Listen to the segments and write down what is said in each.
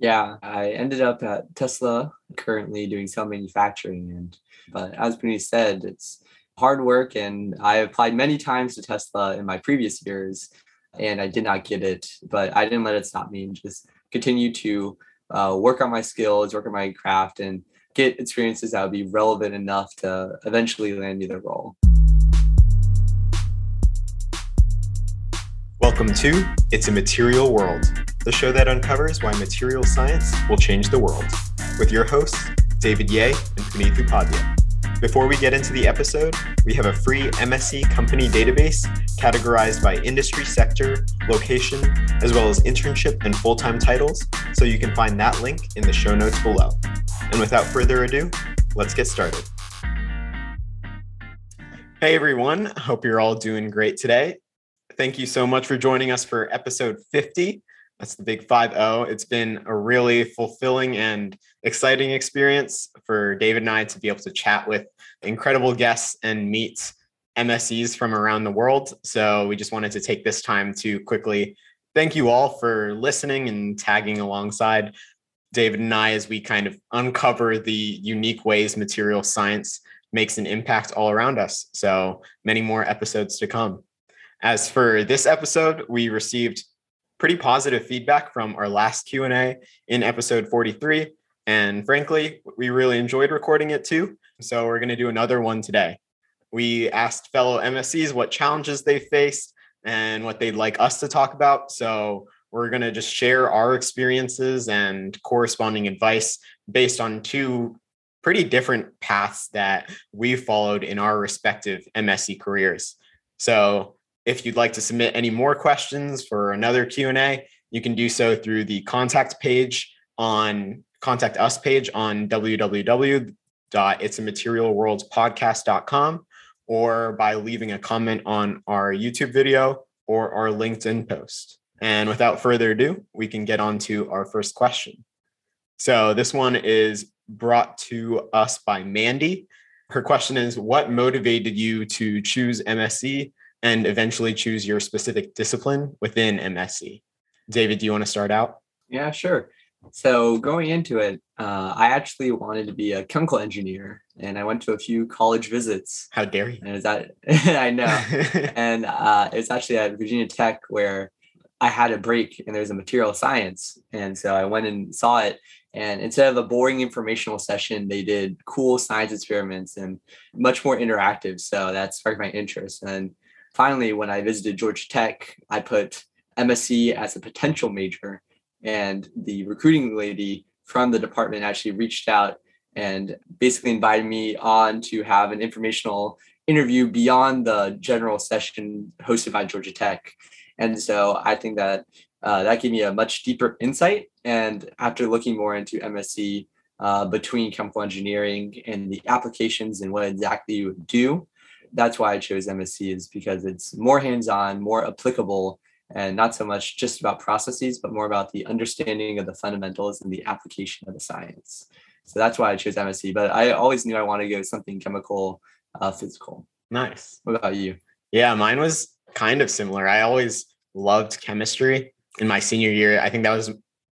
Yeah, I ended up at Tesla, currently doing cell manufacturing. And but as Puneet said, it's hard work, and I applied many times to Tesla in my previous years, and I did not get it. But I didn't let it stop me, and just continue to uh, work on my skills, work on my craft, and get experiences that would be relevant enough to eventually land me the role. Welcome to It's a Material World, the show that uncovers why material science will change the world, with your hosts, David Ye and Puneet Upadhyay. Before we get into the episode, we have a free MSE company database categorized by industry sector, location, as well as internship and full time titles, so you can find that link in the show notes below. And without further ado, let's get started. Hey everyone, hope you're all doing great today. Thank you so much for joining us for episode 50. That's the big 5 0. It's been a really fulfilling and exciting experience for David and I to be able to chat with incredible guests and meet MSEs from around the world. So we just wanted to take this time to quickly thank you all for listening and tagging alongside David and I as we kind of uncover the unique ways material science makes an impact all around us. So many more episodes to come. As for this episode, we received pretty positive feedback from our last Q&A in episode 43 and frankly, we really enjoyed recording it too. So we're going to do another one today. We asked fellow MSEs what challenges they faced and what they'd like us to talk about. So we're going to just share our experiences and corresponding advice based on two pretty different paths that we followed in our respective MSE careers. So if you'd like to submit any more questions for another Q&A, you can do so through the contact page on contact us page on www.itsamaterialworldspodcast.com or by leaving a comment on our YouTube video or our LinkedIn post. And without further ado, we can get on to our first question. So this one is brought to us by Mandy. Her question is What motivated you to choose MSE and eventually choose your specific discipline within MSE. David, do you want to start out? Yeah, sure. So going into it, uh, I actually wanted to be a chemical engineer, and I went to a few college visits. How dare you? And is that I know, and uh, it's actually at Virginia Tech where I had a break, and there's a material science, and so I went and saw it. And instead of a boring informational session, they did cool science experiments and much more interactive. So that sparked my interest. And finally, when I visited Georgia Tech, I put MSE as a potential major. And the recruiting lady from the department actually reached out and basically invited me on to have an informational interview beyond the general session hosted by Georgia Tech. And so I think that uh, that gave me a much deeper insight. And after looking more into MSE uh, between chemical engineering and the applications and what exactly you would do, that's why I chose MSE is because it's more hands-on, more applicable, and not so much just about processes, but more about the understanding of the fundamentals and the application of the science. So that's why I chose MSE. But I always knew I wanted to go something chemical, uh, physical. Nice. What about you? Yeah, mine was kind of similar. I always loved chemistry in my senior year. I think that was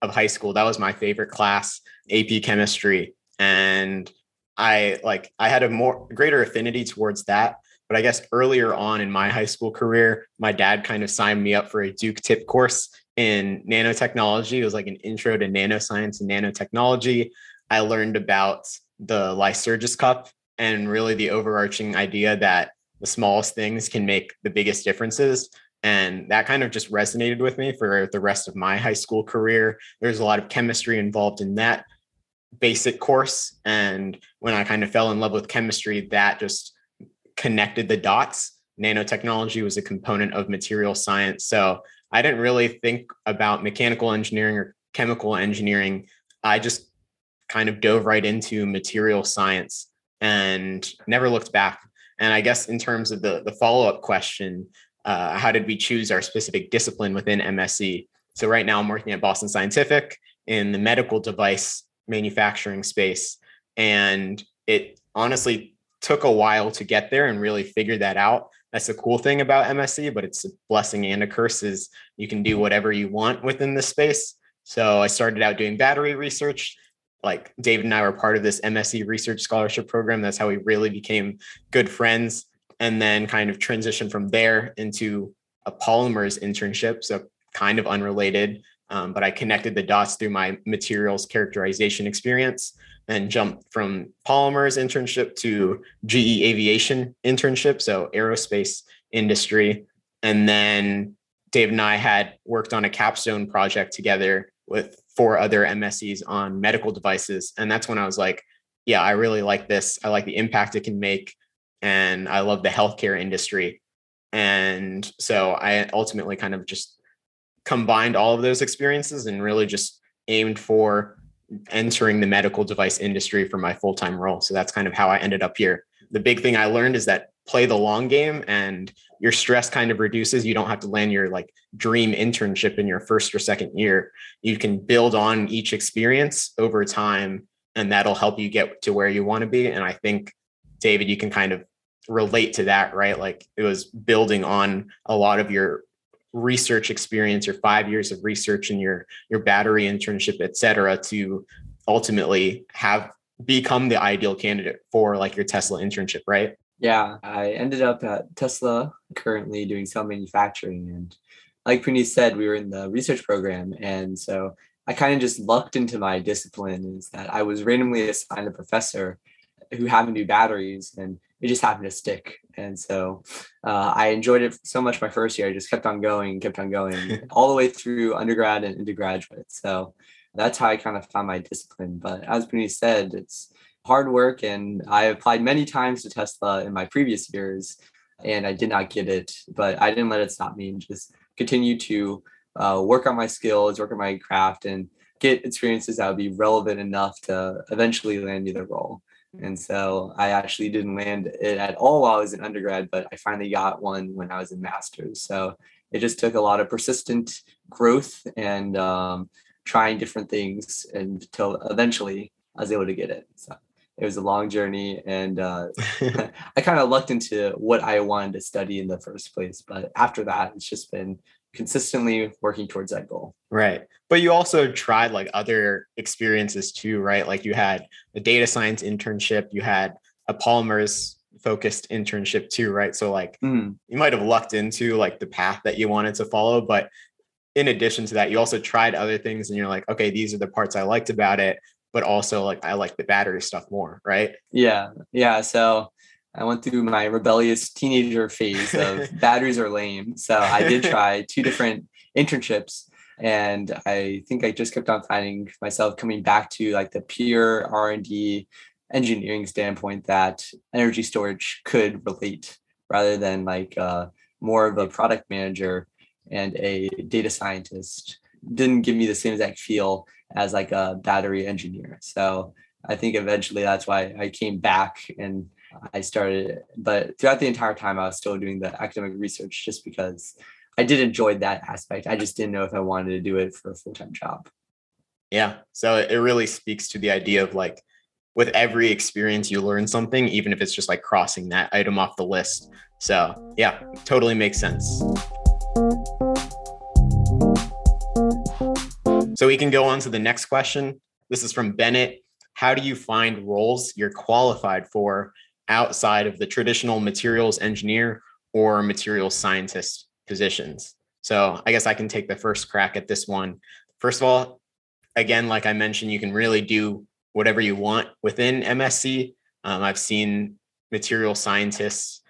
of high school. That was my favorite class, AP chemistry. And I like I had a more greater affinity towards that. But I guess earlier on in my high school career, my dad kind of signed me up for a Duke tip course in nanotechnology. It was like an intro to nanoscience and nanotechnology. I learned about the Lycurgus cup and really the overarching idea that the smallest things can make the biggest differences. And that kind of just resonated with me for the rest of my high school career. There's a lot of chemistry involved in that basic course. And when I kind of fell in love with chemistry, that just connected the dots. Nanotechnology was a component of material science. So I didn't really think about mechanical engineering or chemical engineering. I just kind of dove right into material science and never looked back. And I guess in terms of the, the follow up question, uh, how did we choose our specific discipline within MSE? So right now I'm working at Boston Scientific in the medical device manufacturing space. And it honestly took a while to get there and really figure that out. That's the cool thing about MSE, but it's a blessing and a curse is you can do whatever you want within the space. So I started out doing battery research. Like David and I were part of this MSE research scholarship program. That's how we really became good friends. And then kind of transitioned from there into a polymers internship. So kind of unrelated, um, but I connected the dots through my materials characterization experience and jumped from polymers internship to GE aviation internship. So aerospace industry. And then Dave and I had worked on a capstone project together with four other MSEs on medical devices. And that's when I was like, yeah, I really like this. I like the impact it can make. And I love the healthcare industry. And so I ultimately kind of just combined all of those experiences and really just aimed for entering the medical device industry for my full time role. So that's kind of how I ended up here. The big thing I learned is that play the long game and your stress kind of reduces you don't have to land your like dream internship in your first or second year you can build on each experience over time and that'll help you get to where you want to be and i think david you can kind of relate to that right like it was building on a lot of your research experience your five years of research and your your battery internship et cetera to ultimately have become the ideal candidate for like your tesla internship right yeah, I ended up at Tesla, currently doing cell manufacturing. And like Puneet said, we were in the research program. And so I kind of just lucked into my discipline is that I was randomly assigned a professor who happened to do batteries and it just happened to stick. And so uh, I enjoyed it so much my first year. I just kept on going, kept on going all the way through undergrad and into graduate. So that's how I kind of found my discipline. But as Puneet said, it's hard work and I applied many times to Tesla in my previous years and I did not get it, but I didn't let it stop me and just continue to uh, work on my skills, work on my craft, and get experiences that would be relevant enough to eventually land me the role. And so I actually didn't land it at all while I was in undergrad, but I finally got one when I was in master's. So it just took a lot of persistent growth and um, trying different things until eventually I was able to get it. So it was a long journey and uh, i kind of lucked into what i wanted to study in the first place but after that it's just been consistently working towards that goal right but you also tried like other experiences too right like you had a data science internship you had a polymers focused internship too right so like mm. you might have lucked into like the path that you wanted to follow but in addition to that you also tried other things and you're like okay these are the parts i liked about it but also like I like the battery stuff more, right? Yeah. Yeah. So I went through my rebellious teenager phase of batteries are lame. So I did try two different internships and I think I just kept on finding myself coming back to like the pure R&D engineering standpoint that energy storage could relate rather than like uh, more of a product manager and a data scientist didn't give me the same exact feel as like a battery engineer. So I think eventually that's why I came back and I started. But throughout the entire time, I was still doing the academic research just because I did enjoy that aspect. I just didn't know if I wanted to do it for a full time job. Yeah. So it really speaks to the idea of like, with every experience, you learn something, even if it's just like crossing that item off the list. So, yeah, totally makes sense. So we can go on to the next question. This is from Bennett. How do you find roles you're qualified for outside of the traditional materials engineer or materials scientist positions? So I guess I can take the first crack at this one. First of all, again, like I mentioned, you can really do whatever you want within MSE. Um, I've seen material scientists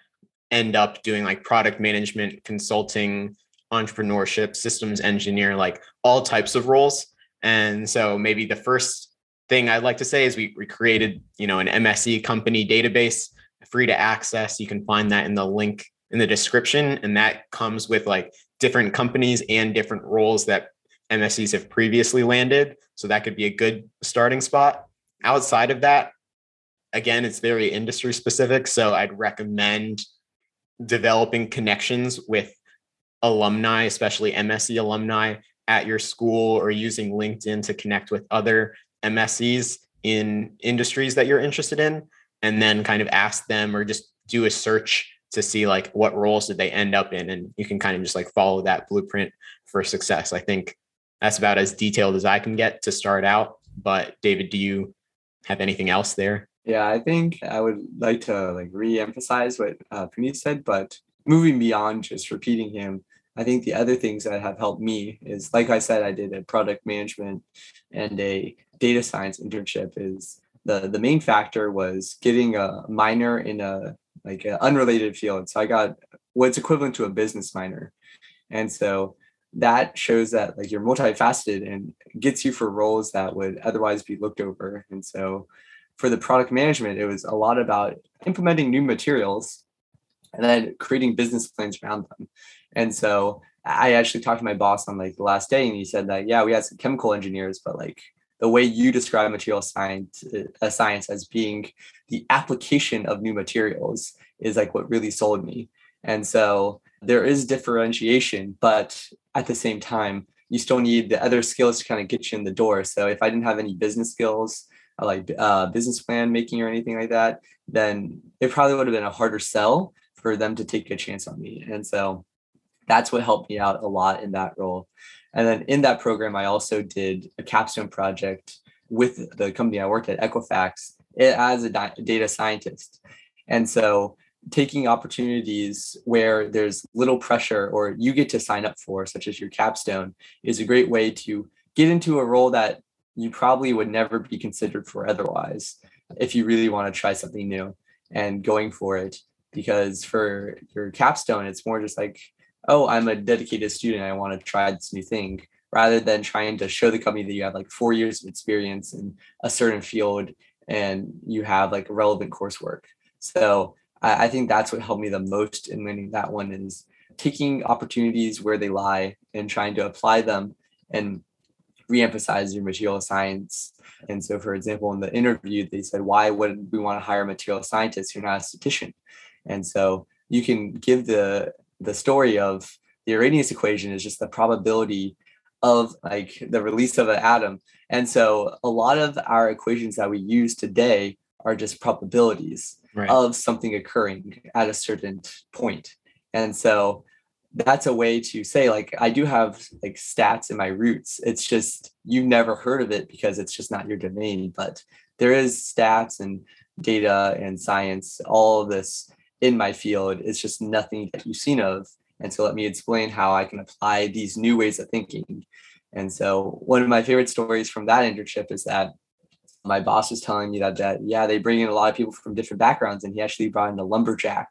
end up doing like product management, consulting, entrepreneurship, systems engineer, like all types of roles. And so maybe the first thing I'd like to say is we, we created, you know, an MSE company database free to access. You can find that in the link in the description. And that comes with like different companies and different roles that MSEs have previously landed. So that could be a good starting spot. Outside of that, again, it's very industry specific. So I'd recommend developing connections with alumni, especially MSE alumni at your school or using LinkedIn to connect with other MSEs in industries that you're interested in and then kind of ask them or just do a search to see like what roles did they end up in and you can kind of just like follow that blueprint for success. I think that's about as detailed as I can get to start out. But David, do you have anything else there? Yeah, I think I would like to like re-emphasize what uh, Puneet said, but moving beyond just repeating him, I think the other things that have helped me is, like I said, I did a product management and a data science internship. Is the the main factor was getting a minor in a like an unrelated field. So I got what's equivalent to a business minor, and so that shows that like you're multifaceted and gets you for roles that would otherwise be looked over. And so for the product management, it was a lot about implementing new materials and then creating business plans around them. And so I actually talked to my boss on like the last day and he said that, yeah, we had some chemical engineers, but like the way you describe material science, uh, science as being the application of new materials is like what really sold me. And so there is differentiation, but at the same time, you still need the other skills to kind of get you in the door. So if I didn't have any business skills, uh, like uh, business plan making or anything like that, then it probably would have been a harder sell for them to take a chance on me. And so that's what helped me out a lot in that role. And then in that program, I also did a capstone project with the company I worked at, Equifax, eh, as a data scientist. And so taking opportunities where there's little pressure or you get to sign up for, such as your capstone, is a great way to get into a role that you probably would never be considered for otherwise if you really want to try something new and going for it. Because for your capstone, it's more just like, oh, I'm a dedicated student. I want to try this new thing rather than trying to show the company that you have like four years of experience in a certain field and you have like relevant coursework. So I, I think that's what helped me the most in winning that one is taking opportunities where they lie and trying to apply them and re-emphasize your material science. And so, for example, in the interview, they said, "Why would we want to hire a material scientist who's not a statistician?" And so, you can give the the story of the Arrhenius equation is just the probability of like the release of an atom. And so, a lot of our equations that we use today are just probabilities right. of something occurring at a certain point. And so that's a way to say like I do have like stats in my roots. It's just you've never heard of it because it's just not your domain, but there is stats and data and science, all this in my field. It's just nothing that you've seen of. And so let me explain how I can apply these new ways of thinking. And so one of my favorite stories from that internship is that my boss was telling me that that yeah they bring in a lot of people from different backgrounds and he actually brought in a lumberjack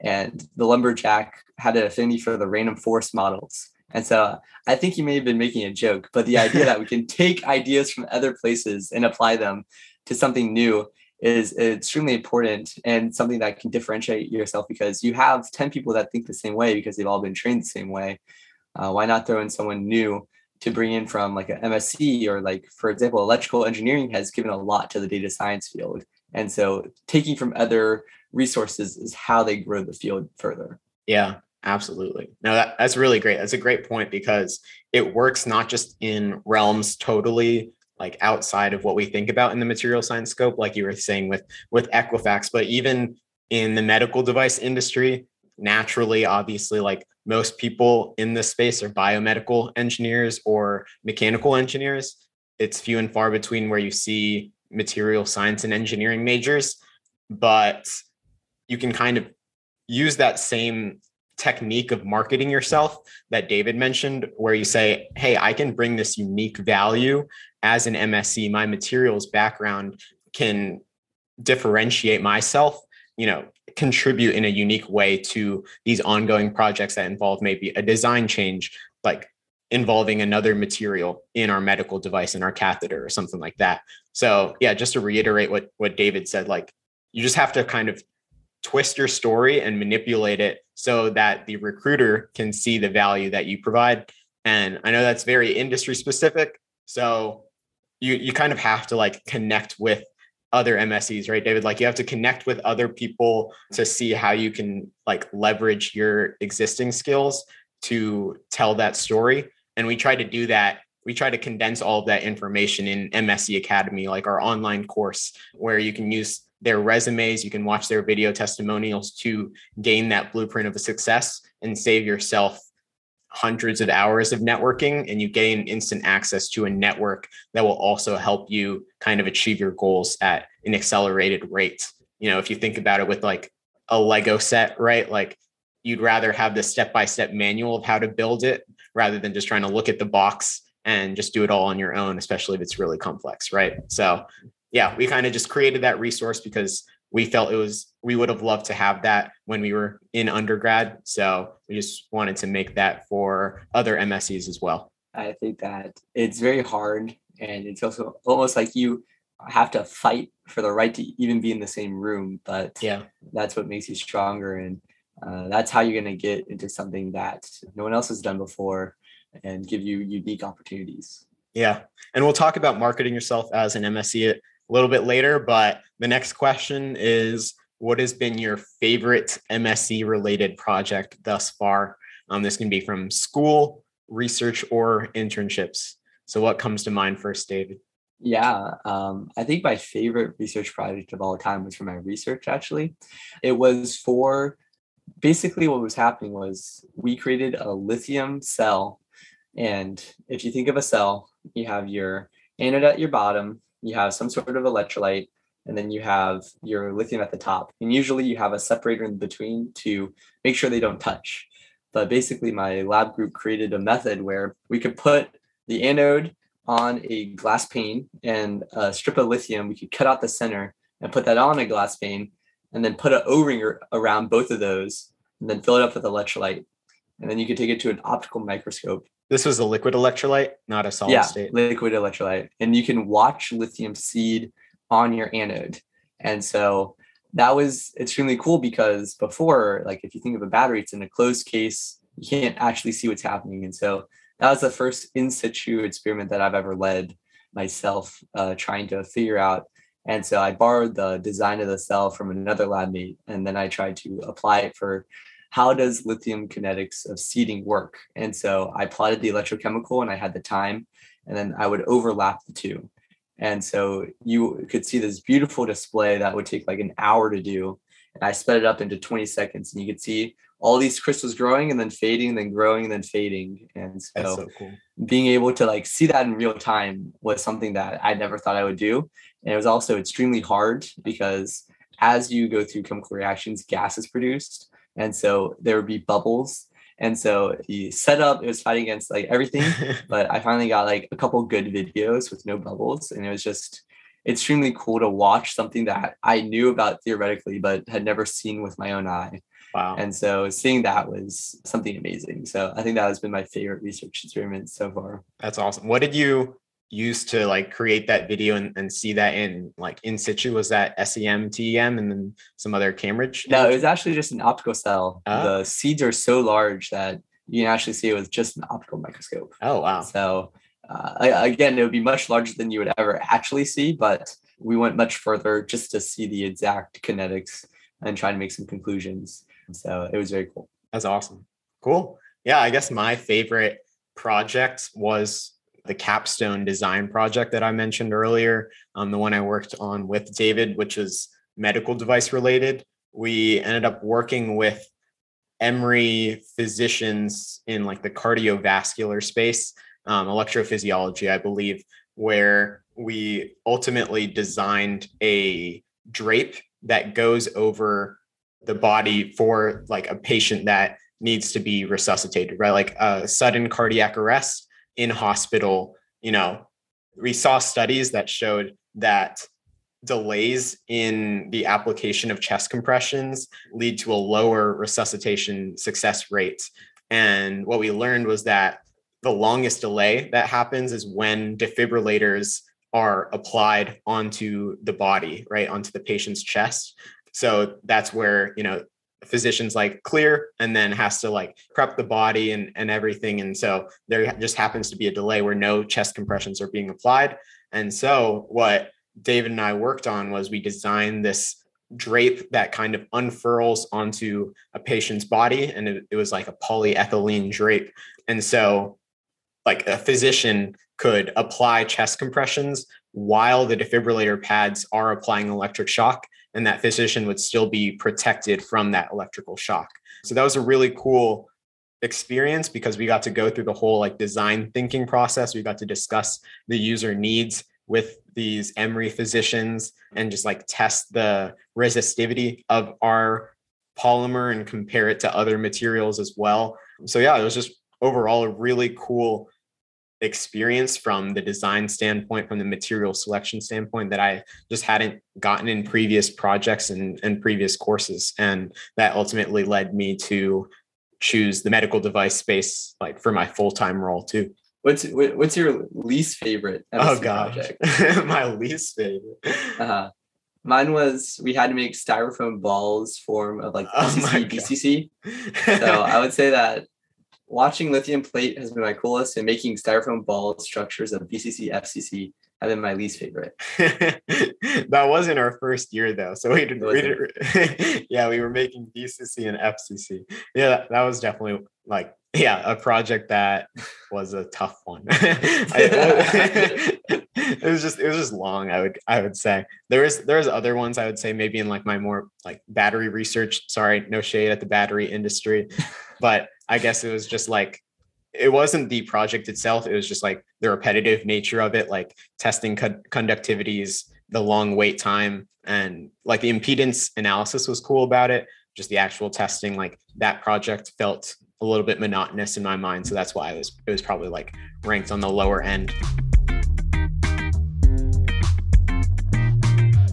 and the lumberjack had an affinity for the random forest models and so i think he may have been making a joke but the idea that we can take ideas from other places and apply them to something new is extremely important and something that can differentiate yourself because you have 10 people that think the same way because they've all been trained the same way. Uh, why not throw in someone new to bring in from like an MSE or like for example electrical engineering has given a lot to the data science field. And so taking from other resources is how they grow the field further. Yeah absolutely. No that, that's really great. That's a great point because it works not just in realms totally like outside of what we think about in the material science scope like you were saying with with equifax but even in the medical device industry naturally obviously like most people in this space are biomedical engineers or mechanical engineers. It's few and far between where you see material science and engineering majors but you can kind of use that same technique of marketing yourself that David mentioned, where you say, Hey, I can bring this unique value as an MSE. My materials background can differentiate myself you know contribute in a unique way to these ongoing projects that involve maybe a design change like involving another material in our medical device in our catheter or something like that so yeah just to reiterate what what david said like you just have to kind of twist your story and manipulate it so that the recruiter can see the value that you provide and i know that's very industry specific so you you kind of have to like connect with other MSEs, right, David? Like you have to connect with other people to see how you can like leverage your existing skills to tell that story. And we try to do that. We try to condense all of that information in MSE Academy, like our online course, where you can use their resumes, you can watch their video testimonials to gain that blueprint of a success and save yourself hundreds of hours of networking and you gain instant access to a network that will also help you kind of achieve your goals at an accelerated rate. You know, if you think about it with like a Lego set, right? Like you'd rather have the step by step manual of how to build it rather than just trying to look at the box and just do it all on your own, especially if it's really complex, right? So, yeah, we kind of just created that resource because we felt it was we would have loved to have that when we were in undergrad. So we just wanted to make that for other mses as well. I think that it's very hard and it's also almost like you have to fight for the right to even be in the same room but yeah. that's what makes you stronger and uh, that's how you're going to get into something that no one else has done before and give you unique opportunities. Yeah and we'll talk about marketing yourself as an mse a little bit later. But the next question is what has been your favorite MSE related project thus far? Um, this can be from school, research, or internships. So, what comes to mind first, David? Yeah, um, I think my favorite research project of all time was for my research, actually. It was for basically what was happening was we created a lithium cell. And if you think of a cell, you have your anode at your bottom, you have some sort of electrolyte, and then you have your lithium at the top. And usually you have a separator in between to make sure they don't touch. But basically, my lab group created a method where we could put the anode on a glass pane and a strip of lithium. We could cut out the center and put that on a glass pane, and then put an O-ring around both of those, and then fill it up with electrolyte. And then you could take it to an optical microscope this was a liquid electrolyte, not a solid yeah, state. Liquid electrolyte. And you can watch lithium seed on your anode. And so that was extremely cool because before, like if you think of a battery, it's in a closed case, you can't actually see what's happening. And so that was the first in situ experiment that I've ever led myself, uh, trying to figure out. And so I borrowed the design of the cell from another lab mate, and then I tried to apply it for how does lithium kinetics of seeding work? And so I plotted the electrochemical and I had the time, and then I would overlap the two. And so you could see this beautiful display that would take like an hour to do. And I sped it up into 20 seconds, and you could see all these crystals growing and then fading, and then growing and then fading. And so, so cool. being able to like see that in real time was something that I never thought I would do. And it was also extremely hard because as you go through chemical reactions, gas is produced and so there would be bubbles. And so the setup it was fighting against like everything. But i finally got like a couple good videos with no bubbles. And it was just extremely cool to watch something that i knew about theoretically but had never seen with my own eye. Wow. And so seeing that was something amazing. So i think that has been my favorite research experiment so far. That's awesome. What did you used to like create that video and, and see that in like in situ was that sem tem and then some other cambridge no it was actually just an optical cell. Oh. the seeds are so large that you can actually see it with just an optical microscope. Oh wow. So uh, again it would be much larger than you would ever actually see but we went much further just to see the exact kinetics and try to make some conclusions. So it was very cool. That's awesome. Cool. Yeah i guess my favorite project was the capstone design project that I mentioned earlier, um, the one I worked on with David, which is medical device related. We ended up working with Emory physicians in like the cardiovascular space, um, electrophysiology, I believe, where we ultimately designed a drape that goes over the body for like a patient that needs to be resuscitated, right? Like a sudden cardiac arrest in hospital, you know, we saw studies that showed that delays in the application of chest compressions lead to a lower resuscitation success rate. And what we learned was that the longest delay that happens is when defibrillators are applied onto the body, right, onto the patient's chest. So that's where, you know, physicians like clear and then has to like prep the body and, and everything. And so there just happens to be a delay where no chest compressions are being applied. And so what David and I worked on was we designed this drape that kind of unfurls onto a patient's body. And it, it was like a polyethylene drape. And so like a physician could apply chest compressions while the defibrillator pads are applying electric shock and that physician would still be protected from that electrical shock. So that was a really cool experience because we got to go through the whole like design thinking process. We got to discuss the user needs with these Emory physicians and just like test the resistivity of our polymer and compare it to other materials as well. So yeah, it was just overall a really cool experience from the design standpoint, from the material selection standpoint that I just hadn't gotten in previous projects and, and previous courses. And that ultimately led me to choose the medical device space like for my full-time role too. What's what's your least favorite? MSE oh god, my least favorite. Uh-huh. Mine was we had to make styrofoam balls form of like BCC, oh BCC. so I would say that watching lithium plate has been my coolest, and making styrofoam ball structures of BCC, FCC have been my least favorite. that wasn't our first year though, so we didn't. We did yeah, we were making BCC and FCC. Yeah, that, that was definitely like yeah a project that was a tough one I, it was just it was just long i would i would say there is there's other ones i would say maybe in like my more like battery research sorry no shade at the battery industry but i guess it was just like it wasn't the project itself it was just like the repetitive nature of it like testing co- conductivities the long wait time and like the impedance analysis was cool about it just the actual testing like that project felt a little bit monotonous in my mind. So that's why it was it was probably like ranked on the lower end.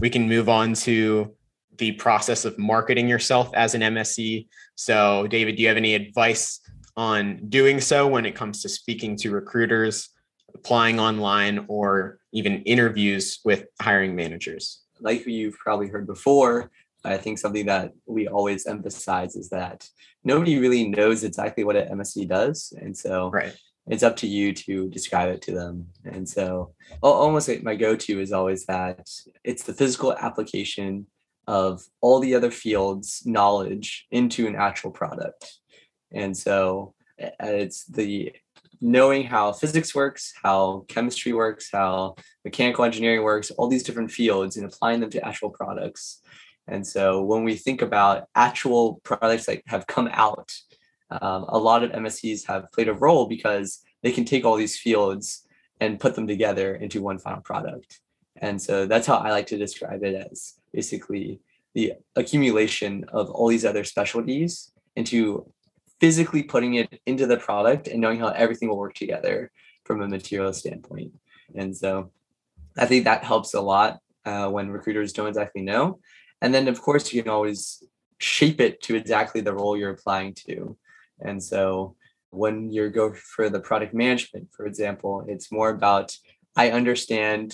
We can move on to the process of marketing yourself as an MSE. So, David, do you have any advice on doing so when it comes to speaking to recruiters, applying online, or even interviews with hiring managers? Like you've probably heard before, I think something that we always emphasize is that nobody really knows exactly what an MSE does. And so right. it's up to you to describe it to them. And so almost my go-to is always that it's the physical application of all the other fields knowledge into an actual product. And so it's the knowing how physics works, how chemistry works, how mechanical engineering works, all these different fields and applying them to actual products and so when we think about actual products that have come out, um, a lot of MSEs have played a role because they can take all these fields and put them together into one final product. And so that's how I like to describe it as basically the accumulation of all these other specialties into physically putting it into the product and knowing how everything will work together from a material standpoint. And so I think that helps a lot uh, when recruiters don't exactly know. And then, of course, you can always shape it to exactly the role you're applying to. And so, when you go for the product management, for example, it's more about I understand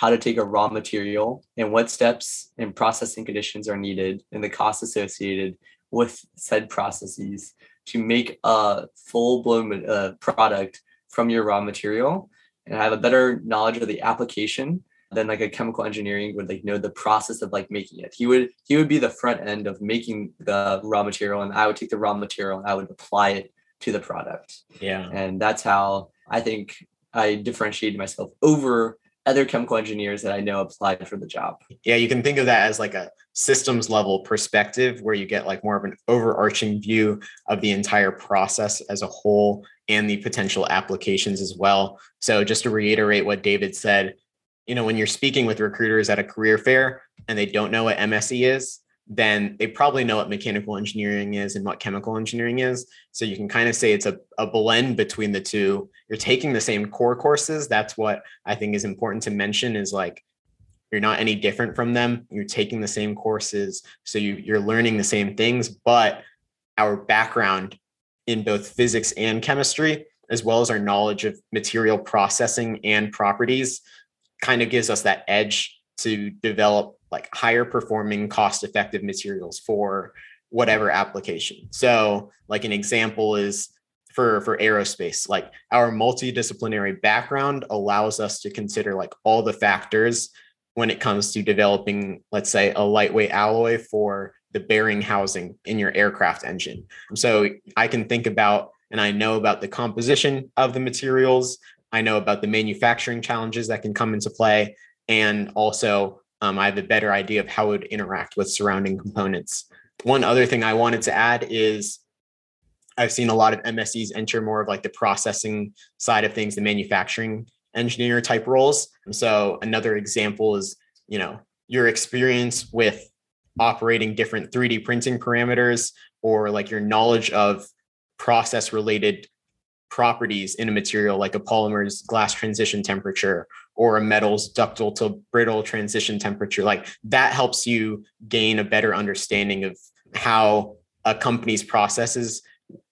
how to take a raw material and what steps and processing conditions are needed and the costs associated with said processes to make a full blown uh, product from your raw material and I have a better knowledge of the application than like a chemical engineering would like know the process of like making it. He would he would be the front end of making the raw material and I would take the raw material and I would apply it to the product. Yeah. And that's how I think I differentiated myself over other chemical engineers that I know applied for the job. Yeah, you can think of that as like a systems level perspective where you get like more of an overarching view of the entire process as a whole and the potential applications as well. So just to reiterate what David said, you know, when you're speaking with recruiters at a career fair and they don't know what MSE is, then they probably know what mechanical engineering is and what chemical engineering is. So you can kind of say it's a, a blend between the two. You're taking the same core courses. That's what I think is important to mention is like you're not any different from them. You're taking the same courses. So you, you're learning the same things, but our background in both physics and chemistry, as well as our knowledge of material processing and properties, kind of gives us that edge to develop like higher performing cost effective materials for whatever application so like an example is for for aerospace like our multidisciplinary background allows us to consider like all the factors when it comes to developing let's say a lightweight alloy for the bearing housing in your aircraft engine so i can think about and i know about the composition of the materials I know about the manufacturing challenges that can come into play. And also, um, I have a better idea of how it would interact with surrounding components. One other thing I wanted to add is I've seen a lot of MSEs enter more of like the processing side of things, the manufacturing engineer type roles. So another example is, you know, your experience with operating different 3D printing parameters or like your knowledge of process related properties in a material like a polymer's glass transition temperature or a metal's ductile to brittle transition temperature. Like that helps you gain a better understanding of how a company's processes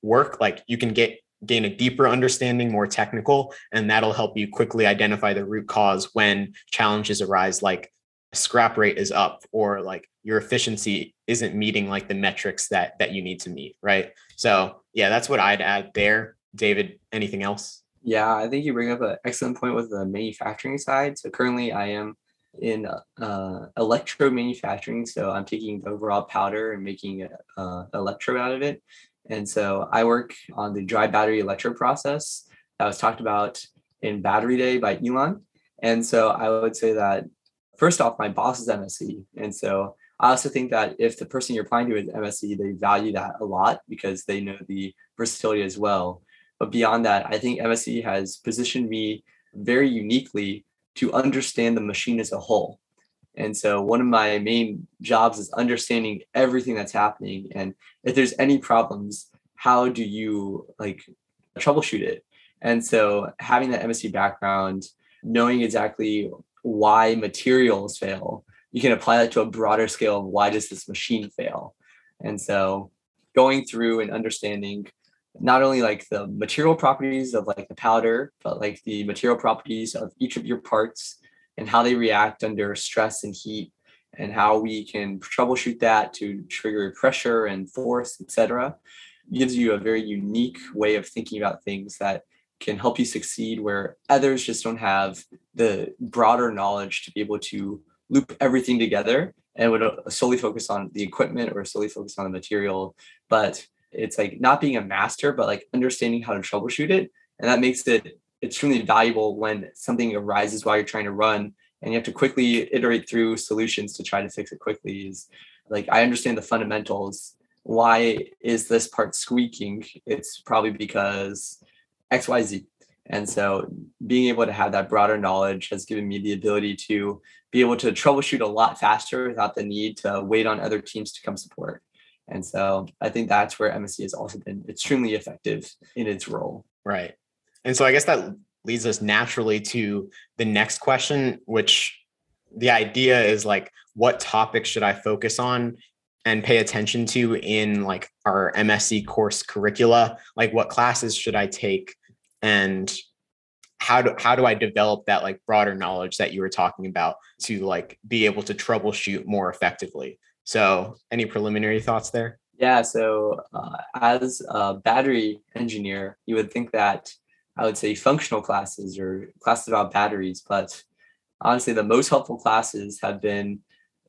work. Like you can get gain a deeper understanding more technical and that'll help you quickly identify the root cause when challenges arise like scrap rate is up or like your efficiency isn't meeting like the metrics that that you need to meet right? So yeah that's what i'd add there david anything else? Yeah i think you bring up an excellent point with the manufacturing side. So currently i am in uh, electro manufacturing. So i'm taking the overall powder and making a, uh, electrode out of it. And so i work on the dry battery electrode process that was talked about in battery day by elon. And so i would say that first off, my boss is MSE. And so I also think that if the person you're applying to is MSE, they value that a lot because they know the versatility as well. But beyond that, I think MSE has positioned me very uniquely to understand the machine as a whole. And so one of my main jobs is understanding everything that's happening. And if there's any problems, how do you like troubleshoot it? And so having that MSE background, knowing exactly why materials fail, you can apply that to a broader scale of why does this machine fail? And so going through and understanding not only like the material properties of like the powder, but like the material properties of each of your parts and how they react under stress and heat and how we can troubleshoot that to trigger pressure and force, etc., gives you a very unique way of thinking about things that can help you succeed where others just don't have the broader knowledge to be able to loop everything together and would uh, solely focus on the equipment or solely focus on the material but it's like not being a master but like understanding how to troubleshoot it and that makes it extremely valuable when something arises while you're trying to run and you have to quickly iterate through solutions to try to fix it quickly is like i understand the fundamentals why is this part squeaking it's probably because XYZ. And so being able to have that broader knowledge has given me the ability to be able to troubleshoot a lot faster without the need to wait on other teams to come support. And so I think that's where MSE has also been extremely effective in its role. Right. And so I guess that leads us naturally to the next question, which the idea is like, what topics should I focus on and pay attention to in like our MSE course curricula? Like what classes should I take and how do how do I develop that like broader knowledge that you were talking about to like be able to troubleshoot more effectively? So, any preliminary thoughts there? Yeah, so uh, as a battery engineer, you would think that I would say functional classes or classes about batteries, but honestly, the most helpful classes have been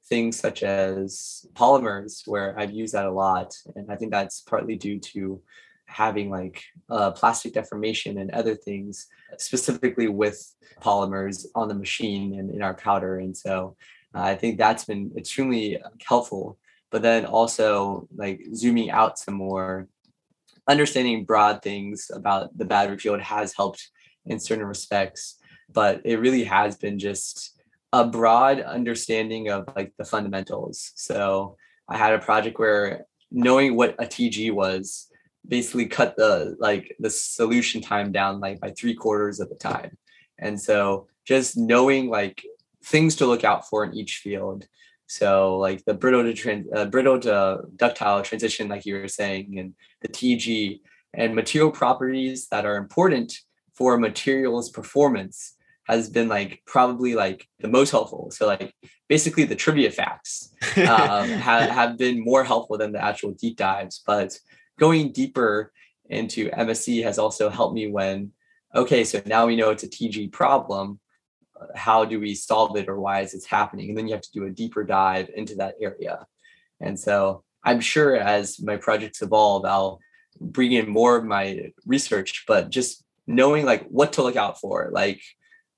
things such as polymers, where I've used that a lot. And I think that's partly due to having like uh, plastic deformation and other things, specifically with polymers on the machine and in our powder. And so Uh, I think that's been extremely uh, helpful. But then also like zooming out some more, understanding broad things about the battery field has helped in certain respects. But it really has been just a broad understanding of like the fundamentals. So I had a project where knowing what a TG was basically cut the like the solution time down like by three quarters of the time. And so just knowing like things to look out for in each field. So like the brittle to trans, uh, brittle to ductile transition, like you were saying, and the TG and material properties that are important for materials performance has been like probably like the most helpful. So like basically the trivia facts um, have, have been more helpful than the actual deep dives. But going deeper into MSE has also helped me when okay, so now we know it's a TG problem. How do we solve it or why is it happening? And then you have to do a deeper dive into that area. And so I'm sure as my projects evolve, I'll bring in more of my research, but just knowing like what to look out for, like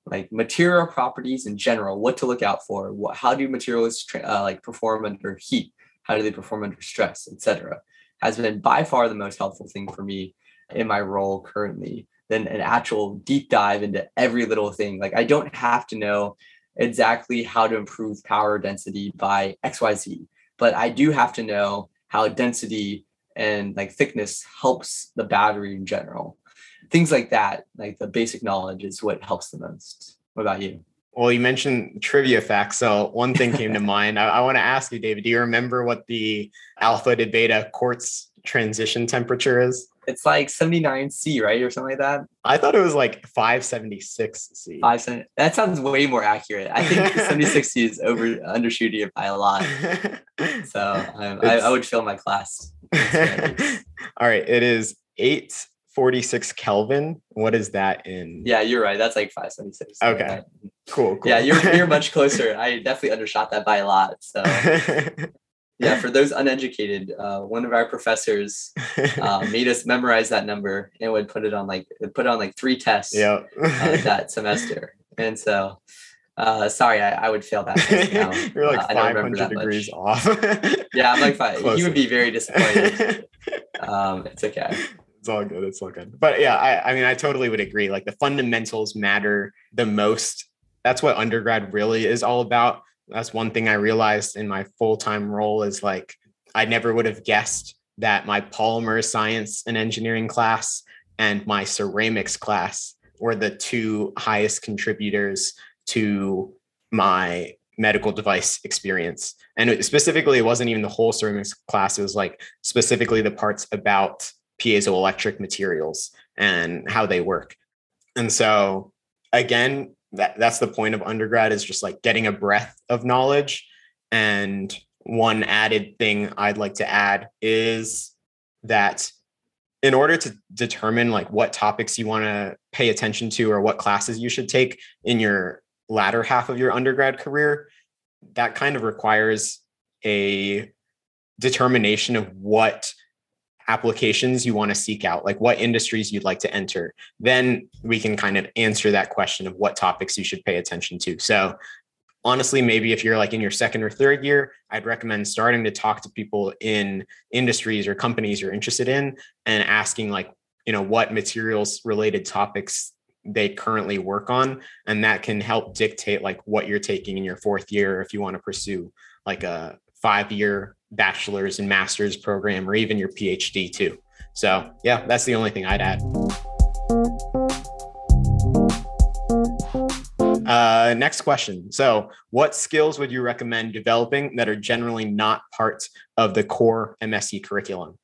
like material properties in general, what to look out for, what, how do materials uh, like perform under heat, how do they perform under stress, etc. has been by far the most helpful thing for me in my role currently than an actual deep dive into every little thing. Like I don't have to know exactly how to improve power density by XYZ, but I do have to know how density and like thickness helps the battery in general. Things like that, like the basic knowledge is what helps the most. What about you? Well, you mentioned trivia facts. So one thing came to mind. I, I want to ask you, David, do you remember what the alpha to beta quartz transition temperature is? It's like 79 C, right? Or something like that. I thought it was like 576 C. Five that sounds way more accurate. I think 76 C is over undershooting it by a lot. So um, I, I would fail my class. All right. It is 846 Kelvin. What is that in? Yeah, you're right. That's like 576. Okay. Cool, cool. Yeah, you're you're much closer. I definitely undershot that by a lot. So yeah, for those uneducated, uh, one of our professors uh, made us memorize that number and would put it on like put on like three tests yeah. uh, that semester. And so, uh, sorry, I, I would fail that test. You're like Uh, I don't 500 that degrees much. off. Yeah, I'm like five. He would be very disappointed. Um, it's okay. it's all good. It's all good. But yeah, I, I mean, I totally would agree. Like the fundamentals matter the most. That's what undergrad really is all about. That's one thing I realized in my full time role is like, I never would have guessed that my polymer science and engineering class and my ceramics class were the two highest contributors to my medical device experience. And it- specifically, it wasn't even the whole ceramics class, it was like specifically the parts about piezoelectric materials and how they work. And so, again, that, that's the point of undergrad is just like getting a breadth of knowledge. And one added thing I'd like to add is that in order to determine like what topics you want to pay attention to or what classes you should take in your latter half of your undergrad career, that kind of requires a determination of what applications you want to seek out, like what industries you'd like to enter. Then we can kind of answer that question of what topics you should pay attention to. So, honestly, maybe if you're like in your second or third year, I'd recommend starting to talk to people in industries or companies you're interested in and asking, like, you know, what materials related topics they currently work on and that can help dictate like what you're taking in your fourth year if you want to pursue like a five year bachelor's and master's program or even your phd too. So yeah that's the only thing i'd add. Uh, next question. So what skills would you recommend developing that are generally not part of the core mse curriculum?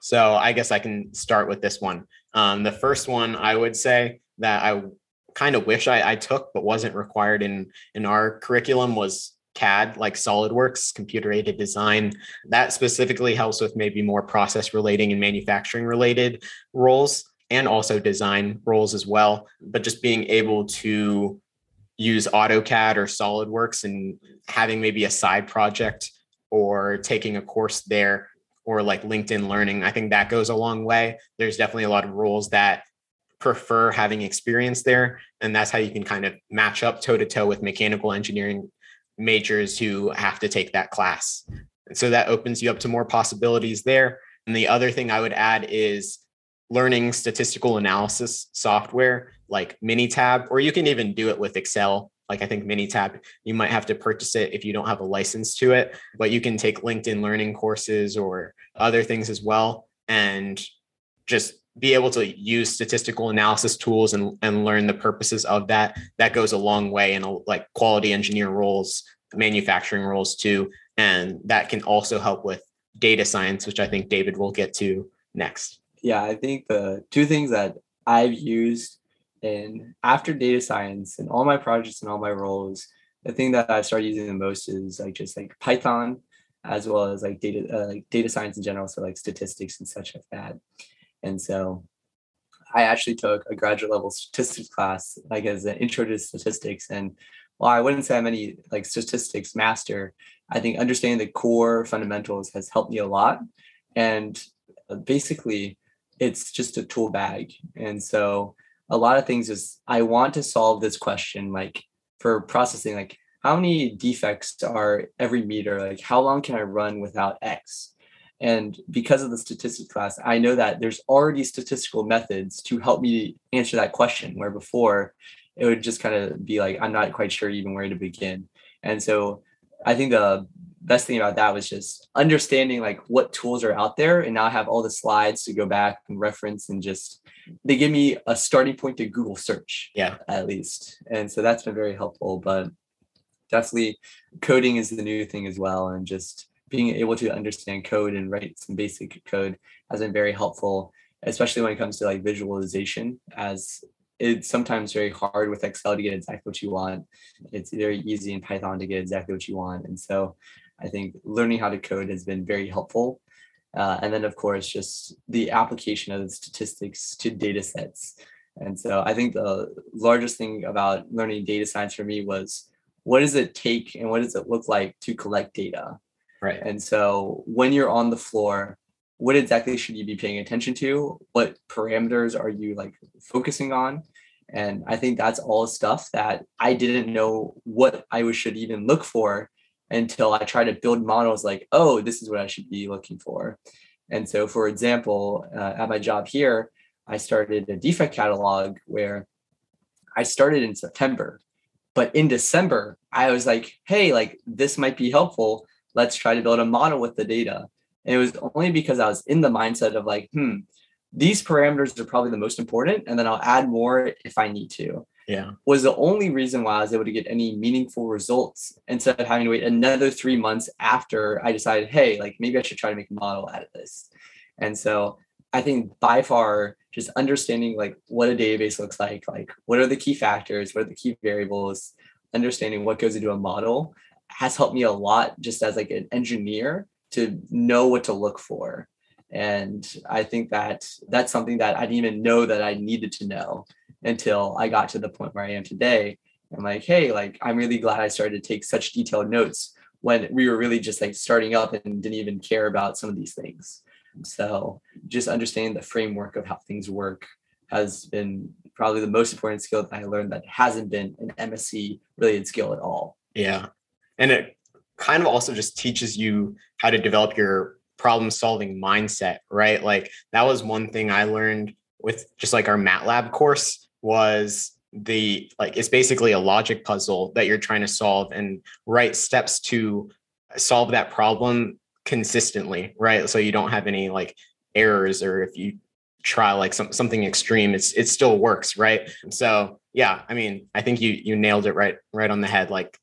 So i guess i can start with this one. Um, the first one i would say that I kind of wish I, I, took but wasn't required in in our curriculum was CAD, like SolidWorks, computer aided design. That specifically helps with maybe more process relating and manufacturing related roles and also design roles as well. But just being able to use AutoCAD or SolidWorks and having maybe a side project or taking a course there or like LinkedIn learning, I think that goes a long way. There's definitely a lot of roles that prefer having experience there. And that's how you can kind of match up toe to toe with mechanical engineering majors who have to take that class. And so that opens you up to more possibilities there. And the other thing I would add is learning statistical analysis software like Minitab, or you can even do it with Excel. Like I think Minitab, you might have to purchase it if you don't have a license to it, but you can take LinkedIn learning courses or other things as well. And just be able to use statistical analysis tools and, and learn the purposes of that that goes a long way in a, like quality engineer roles manufacturing roles too. And that can also help with data science which i think david will get to next. Yeah i think the two things that i've used in after data science and all my projects and all my roles the thing that i started using the most is like just like python as well as like data uh, like data science in general so like statistics and such like that and so I actually took a graduate level statistics class, like as an intro to statistics. And while I wouldn't say I'm any like statistics master, I think understanding the core fundamentals has helped me a lot. And uh, basically, it's just a tool bag. And so a lot of things is I want to solve this question, like for processing, like how many defects are every meter? Like how long can I run without X? And because of the statistics class, I know that there's already statistical methods to help me answer that question, where before it would just kind of be like, I'm not quite sure even where to begin. And so I think the best thing about that was just understanding like what tools are out there and now I have all the slides to go back and reference and just they give me a starting point to Google search. Yeah. At least. And so that's been very helpful. But definitely coding is the new thing as well. And just being able to understand code and write some basic code has been very helpful, especially when it comes to like visualization as it's sometimes very hard with Excel to get exactly what you want. It's very easy in Python to get exactly what you want. And so I think learning how to code has been very helpful. Uh, and then, of course, just the application of the statistics to data sets. And so I think the largest thing about learning data science for me was what does it take and what does it look like to collect data? Right. And so when you're on the floor, what exactly should you be paying attention to? What parameters are you like focusing on? And I think that's all stuff that I didn't know what I should even look for until I tried to build models like, oh, this is what I should be looking for. And so, for example, uh, at my job here, I started a defect catalog where I started in September, but in December, I was like, hey, like this might be helpful. Let's try to build a model with the data. And it was only because I was in the mindset of like, hmm, these parameters are probably the most important, and then I'll add more if I need to yeah was the only reason why I was able to get any meaningful results instead of having to wait another three months after I decided, hey, like maybe I should try to make a model out of this. And so I think by far just understanding like what a database looks like, like what are the key factors, what are the key variables, understanding what goes into a model has helped me a lot just as like an engineer to know what to look for. And I think that that's something that I didn't even know that I needed to know until I got to the point where I am today. I'm like, hey, like I'm really glad I started to take such detailed notes when we were really just like starting up and didn't even care about some of these things. So just understanding the framework of how things work has been probably the most important skill that I learned that hasn't been an MSE related skill at all. Yeah. And it kind of also just teaches you how to develop your problem solving mindset, right? Like that was one thing I learned with just like our MATLAB course was the like it's basically a logic puzzle that you're trying to solve and write steps to solve that problem consistently right? So you don't have any like errors or if you try like some, something extreme it's it still works right? So yeah i mean i think you you nailed it right right on the head. Like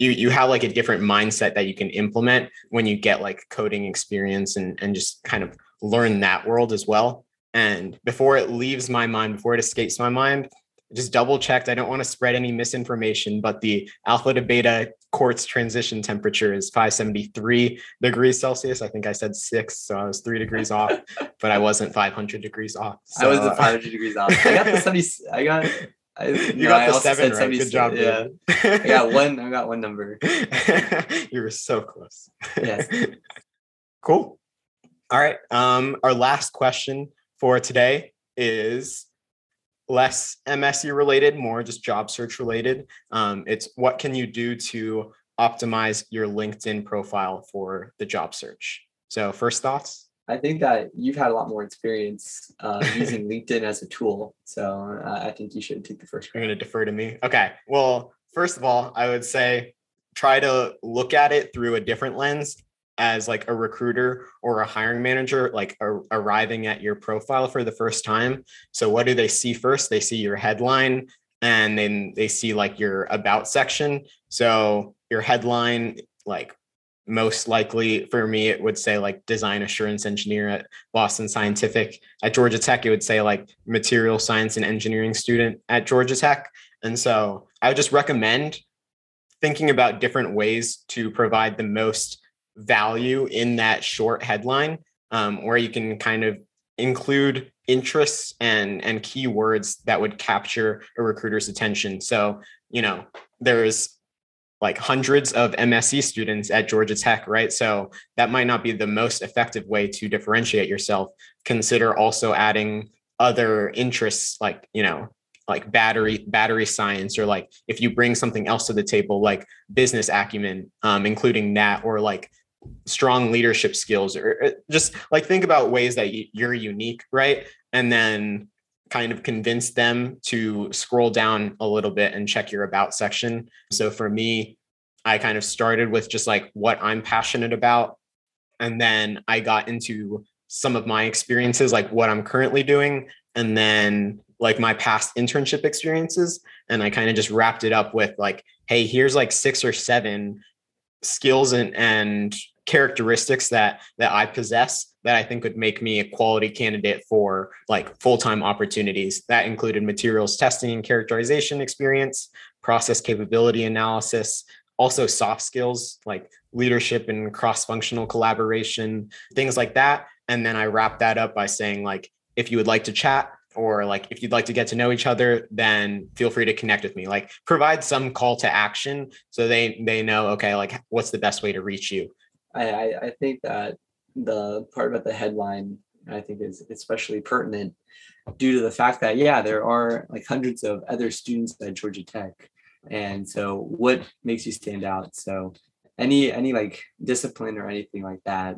you you have like a different mindset that you can implement when you get like coding experience and and just kind of learn that world as well and before it leaves my mind, before it escapes my mind, just double checked. I don't want to spread any misinformation, but the alpha to beta quartz transition temperature is 573 degrees Celsius. I think I said six, so I was three degrees off, but I wasn't 500 degrees off. So. Uh, I was 500 degrees off. I got the 70. I got. I, you no, got the seven right. Good job. Yeah, I got one. I got one number. you were so close. Yes. cool. All right. Um, our last question for today is less MSE related, more just job search related. Um, it's what can you do to optimize your LinkedIn profile for the job search? So, first thoughts? I think that you've had a lot more experience uh, using LinkedIn as a tool. So, uh, I think you should take the first. You're going to defer to me. Okay. Well, first of all, I would say try to look at it through a different lens as like a recruiter or a hiring manager like a- arriving at your profile for the first time so what do they see first they see your headline and then they see like your about section so your headline like most likely for me it would say like design assurance engineer at boston scientific. At georgia tech it would say like material science and engineering student at georgia tech. And so i would just recommend thinking about different ways to provide the most value in that short headline um, where you can kind of include interests and and keywords that would capture a recruiter's attention. So you know there's like hundreds of MSE students at Georgia Tech, right? So that might not be the most effective way to differentiate yourself. Consider also adding other interests like, you know, like battery battery science or like if you bring something else to the table like business acumen um, including that or like strong leadership skills or just like think about ways that you're unique right and then kind of convince them to scroll down a little bit and check your about section. So for me i kind of started with just like what i'm passionate about. And then i got into some of my experiences like what i'm currently doing and then like my past internship experiences. And i kind of just wrapped it up with like hey here's like six or seven skills and and characteristics that that I possess that I think would make me a quality candidate for like full-time opportunities. That included materials testing and characterization experience, process capability analysis, also soft skills like leadership and cross-functional collaboration, things like that. And then I wrap that up by saying like if you would like to chat, or like if you'd like to get to know each other then feel free to connect with me like provide some call to action so they they know okay like what's the best way to reach you i i think that the part about the headline i think is especially pertinent due to the fact that yeah there are like hundreds of other students at georgia tech and so what makes you stand out so any any like discipline or anything like that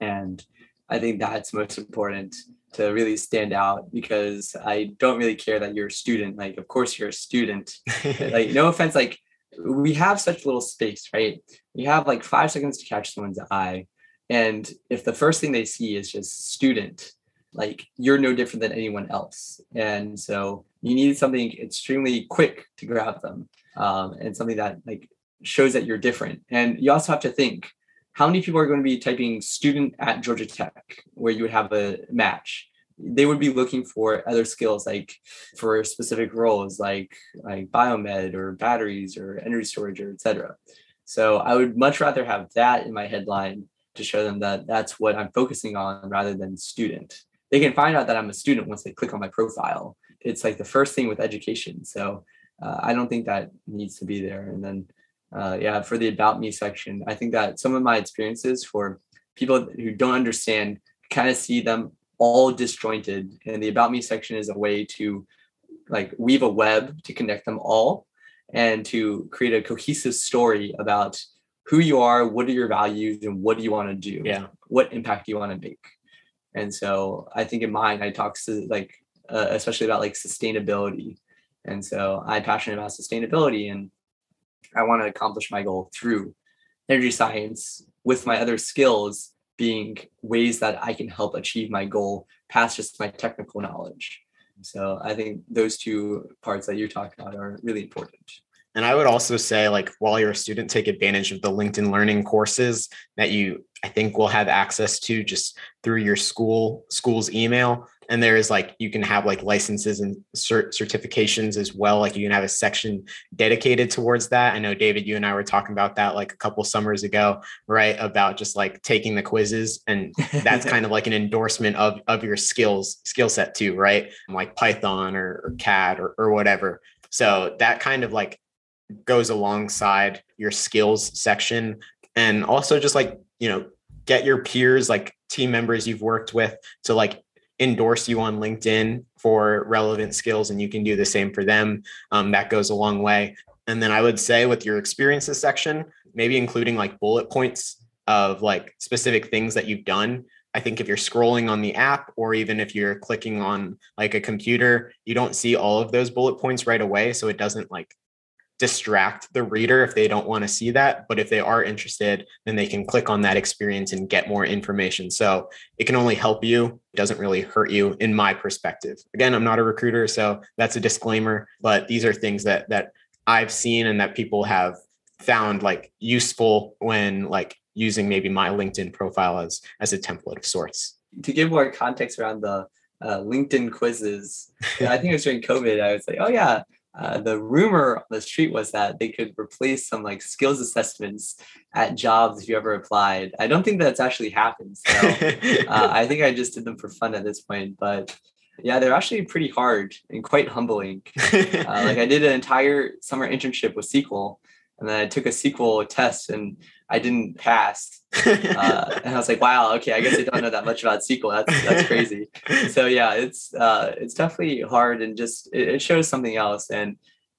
and i think that's most important to really stand out because I don't really care that you're a student. Like, of course, you're a student. like, no offense, like, we have such little space, right? You have like five seconds to catch someone's eye. And if the first thing they see is just student, like, you're no different than anyone else. And so you need something extremely quick to grab them um, and something that, like, shows that you're different. And you also have to think how many people are going to be typing student at Georgia Tech where you would have a match? They would be looking for other skills like for specific roles like like biomed or batteries or energy storage or etc. So I would much rather have that in my headline to show them that that's what I'm focusing on rather than student. They can find out that I'm a student once they click on my profile. It's like the first thing with education. So uh, I don't think that needs to be there. And then uh, yeah, for the about me section, I think that some of my experiences for people who don't understand kind of see them all disjointed, and the about me section is a way to like weave a web to connect them all and to create a cohesive story about who you are, what are your values, and what do you want to do? Yeah, what impact do you want to make? And so I think in mine, I talk to like uh, especially about like sustainability, and so I'm passionate about sustainability and I want to accomplish my goal through energy science with my other skills being ways that I can help achieve my goal past just my technical knowledge. So I think those two parts that you talked about are really important. And I would also say, like, while you're a student, take advantage of the LinkedIn Learning courses that you, I think, will have access to just through your school school's email and there is like you can have like licenses and cert- certifications as well. Like you can have a section dedicated towards that. I know david you and i were talking about that like a couple summers ago right? About just like taking the quizzes. And that's kind of like an endorsement of of your skills skill set too right? Like python or, or cad or, or whatever. So that kind of like goes alongside your skills section. And also just like you know get your peers like team members you've worked with to like endorse you on LinkedIn for relevant skills, and you can do the same for them. Um, that goes a long way. And then I would say with your experiences section, maybe including like bullet points of like specific things that you've done. I think if you're scrolling on the app or even if you're clicking on like a computer, you don't see all of those bullet points right away. So it doesn't like distract the reader if they don't want to see that. But if they are interested, then they can click on that experience and get more information. So it can only help you, it doesn't really hurt you, in my perspective. Again, I'm not a recruiter, so that's a disclaimer. But these are things that that I've seen and that people have found like useful when like using maybe my LinkedIn profile as as a template of sorts. To give more context around the uh, LinkedIn quizzes, I think it was during COVID. I was like, oh yeah, uh, the rumor on the street was that they could replace some like skills assessments at jobs if you ever applied. I don't think that's actually happened. So uh, I think I just did them for fun at this point. But yeah, they're actually pretty hard and quite humbling. Uh, like I did an entire summer internship with SQL, and then I took a SQL test and I didn't pass. Uh, and I was like, wow, okay, I guess I don't know that much about SQL. That's that's crazy. so yeah, it's uh, it's definitely hard and just it, it shows something else. And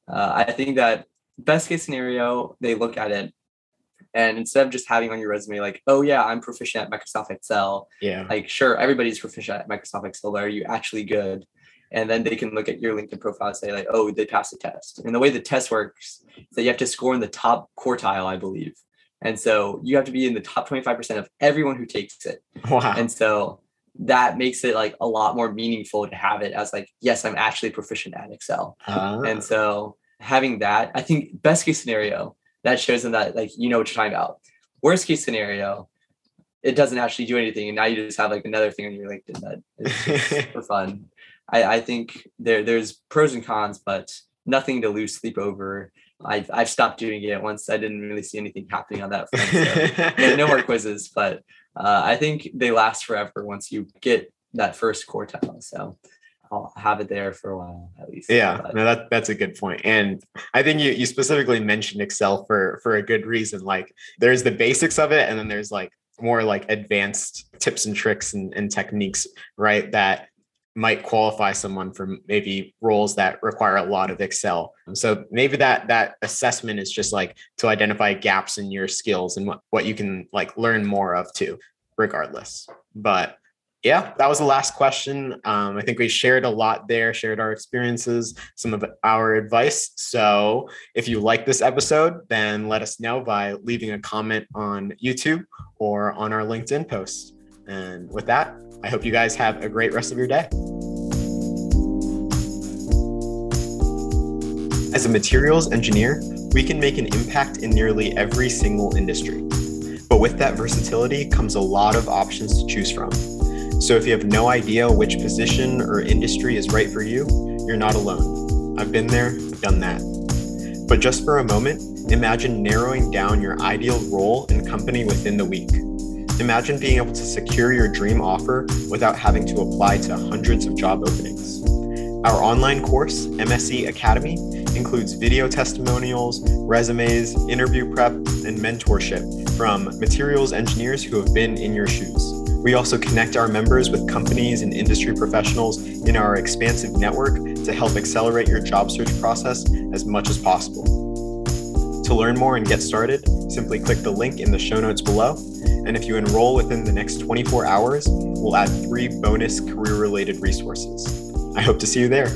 uh, I think that best case scenario, they look at it And instead of just having on your resume, like, oh, yeah, I'm proficient at Microsoft Excel, Yeah. like, sure, everybody's proficient at Microsoft Excel, but are you actually good? And then they can look at your LinkedIn profile and say, like, oh, they passed the test. And the way the test works is that you have to score in the top quartile, I believe. And so you have to be in the top 25% of everyone who takes it. Wow. And so that makes it like a lot more meaningful to have it as like, yes, I'm actually proficient at Excel. Ah. And so having that, I think best case scenario, that shows them that like you know what you're talking about. Worst case scenario, it doesn't actually do anything, and now you just have like another thing on your LinkedIn that is just for fun. I, I think there there's pros and cons, but nothing to lose sleep over. I've I've stopped doing it once I didn't really see anything happening on that front. So yeah, no more quizzes, but uh, I think they last forever once you get that first quartile. So I'll have it there for a while at least. Yeah, But- no, that that's a good point. And I think you you specifically mentioned Excel for for a good reason. Like there's the basics of it, and then there's like more like advanced tips and tricks and, and techniques, right? That might qualify someone for maybe roles that require a lot of Excel. So maybe that that assessment is just like to identify gaps in your skills and what, what you can like learn more of too, regardless. But yeah, that was the last question. Um, I think we shared a lot there, shared our experiences, some of our advice. So if you like this episode, then let us know by leaving a comment on YouTube or on our LinkedIn post. And with that, I hope you guys have a great rest of your day. As a materials engineer, we can make an impact in nearly every single industry. But with that versatility comes a lot of options to choose from. So if you have no idea which position or industry is right for you, you're not alone. I've been there, done that. But just for a moment, imagine narrowing down your ideal role and company within the week. Imagine being able to secure your dream offer without having to apply to hundreds of job openings. Our online course, MSE Academy, includes video testimonials, resumes, interview prep, and mentorship from materials engineers who have been in your shoes. We also connect our members with companies and industry professionals in our expansive network to help accelerate your job search process as much as possible. To learn more and get started, simply click the link in the show notes below. And if you enroll within the next 24 hours, we'll add three bonus career related resources. I hope to see you there.